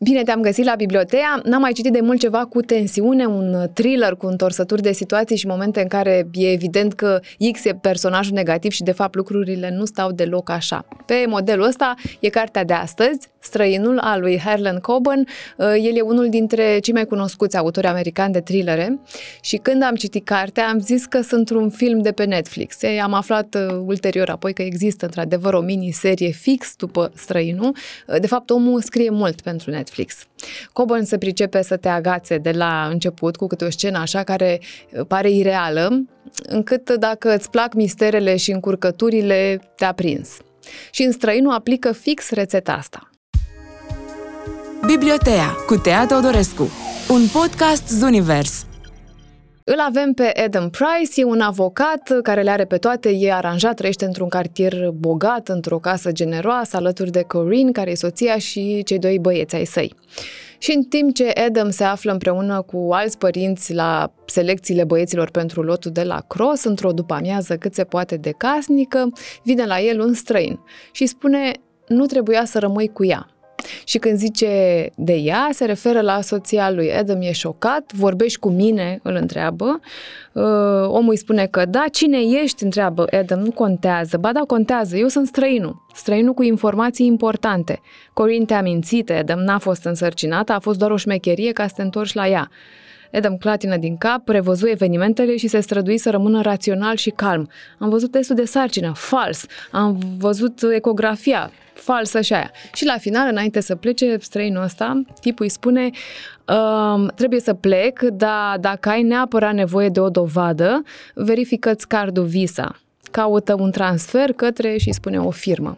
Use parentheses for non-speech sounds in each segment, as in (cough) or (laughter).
Bine te-am găsit la Bibliotea. N-am mai citit de mult ceva cu tensiune, un thriller cu întorsături de situații și momente în care e evident că X e personajul negativ și de fapt lucrurile nu stau deloc așa. Pe modelul ăsta e cartea de astăzi, Străinul al lui Harlan Coben. El e unul dintre cei mai cunoscuți autori americani de thrillere și când am citit cartea am zis că sunt un film de pe Netflix. Am aflat uh, ulterior apoi că există într-adevăr o miniserie fix după Străinul. De fapt, omul scrie mult pentru Netflix Netflix. Coburn se pricepe să te agațe de la început cu câte o scenă așa care uh, pare ireală, încât dacă îți plac misterele și încurcăturile, te-a prins. Și în străinul aplică fix rețeta asta. Bibliotea cu Tea Teodorescu, un podcast Zunivers. Îl avem pe Adam Price, e un avocat care le are pe toate, e aranjat, trăiește într-un cartier bogat, într-o casă generoasă, alături de Corinne, care e soția și cei doi băieți ai săi. Și în timp ce Adam se află împreună cu alți părinți la selecțiile băieților pentru lotul de la Cross, într-o după-amiază cât se poate de casnică, vine la el un străin și spune nu trebuia să rămâi cu ea. Și când zice de ea, se referă la soția lui. Adam e șocat, vorbești cu mine, îl întreabă. Uh, omul îi spune că da, cine ești, întreabă Adam, nu contează. Ba da, contează, eu sunt străinul. Străinul cu informații importante. Corin te-a mințit, Adam n-a fost însărcinată, a fost doar o șmecherie ca să te întorci la ea. Adam clatină din cap, prevăzu evenimentele și se strădui să rămână rațional și calm. Am văzut testul de sarcină, fals. Am văzut ecografia, falsă și aia. Și la final, înainte să plece străinul ăsta, tipul îi spune Uh, trebuie să plec, dar dacă ai neapărat nevoie de o dovadă, verifică-ți cardul Visa. Caută un transfer către și spune o firmă.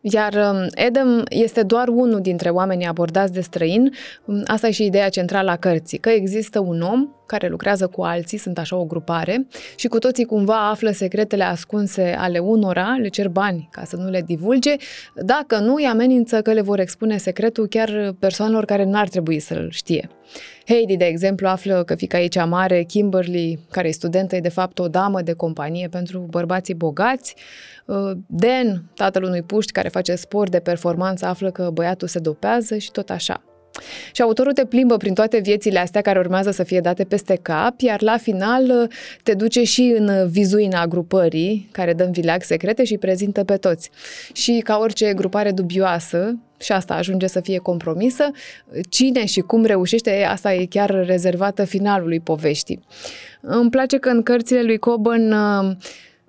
Iar um, Adam este doar unul dintre oamenii abordați de străin. Um, asta e și ideea centrală a cărții, că există un om care lucrează cu alții, sunt așa o grupare, și cu toții cumva află secretele ascunse ale unora, le cer bani ca să nu le divulge, dacă nu îi amenință că le vor expune secretul chiar persoanelor care n-ar trebui să-l știe. Heidi, de exemplu, află că fica ei cea mare, Kimberly, care e studentă, e de fapt o damă de companie pentru bărbații bogați. Uh, Dan, tatăl unui puști care face sport de performanță, află că băiatul se dopează și tot așa. Și autorul te plimbă prin toate viețile astea care urmează să fie date peste cap, iar la final uh, te duce și în vizuina grupării, care dă în vileag secrete și prezintă pe toți. Și ca orice grupare dubioasă, și asta ajunge să fie compromisă, cine și cum reușește, asta e chiar rezervată finalului poveștii. Îmi place că în cărțile lui Coben uh,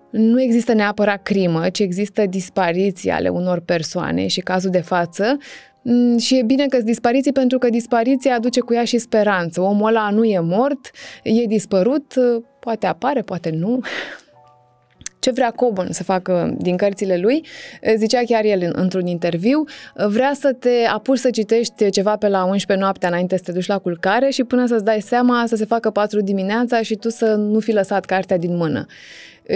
nu există neapărat crimă, ci există dispariții ale unor persoane și cazul de față Mm, și e bine că sunt dispariții pentru că dispariția aduce cu ea și speranță. Omul ăla nu e mort, e dispărut, poate apare, poate nu. (laughs) Ce vrea Coburn să facă din cărțile lui, zicea chiar el într-un interviu, vrea să te apuci să citești ceva pe la 11 noaptea înainte să te duci la culcare și până să-ți dai seama să se facă 4 dimineața și tu să nu fi lăsat cartea din mână.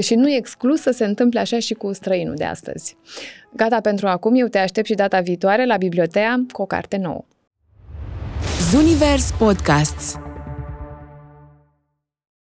Și nu e exclus să se întâmple așa și cu străinul de astăzi. Gata pentru acum, eu te aștept și data viitoare la bibliotea cu o carte nouă. Zunivers Podcasts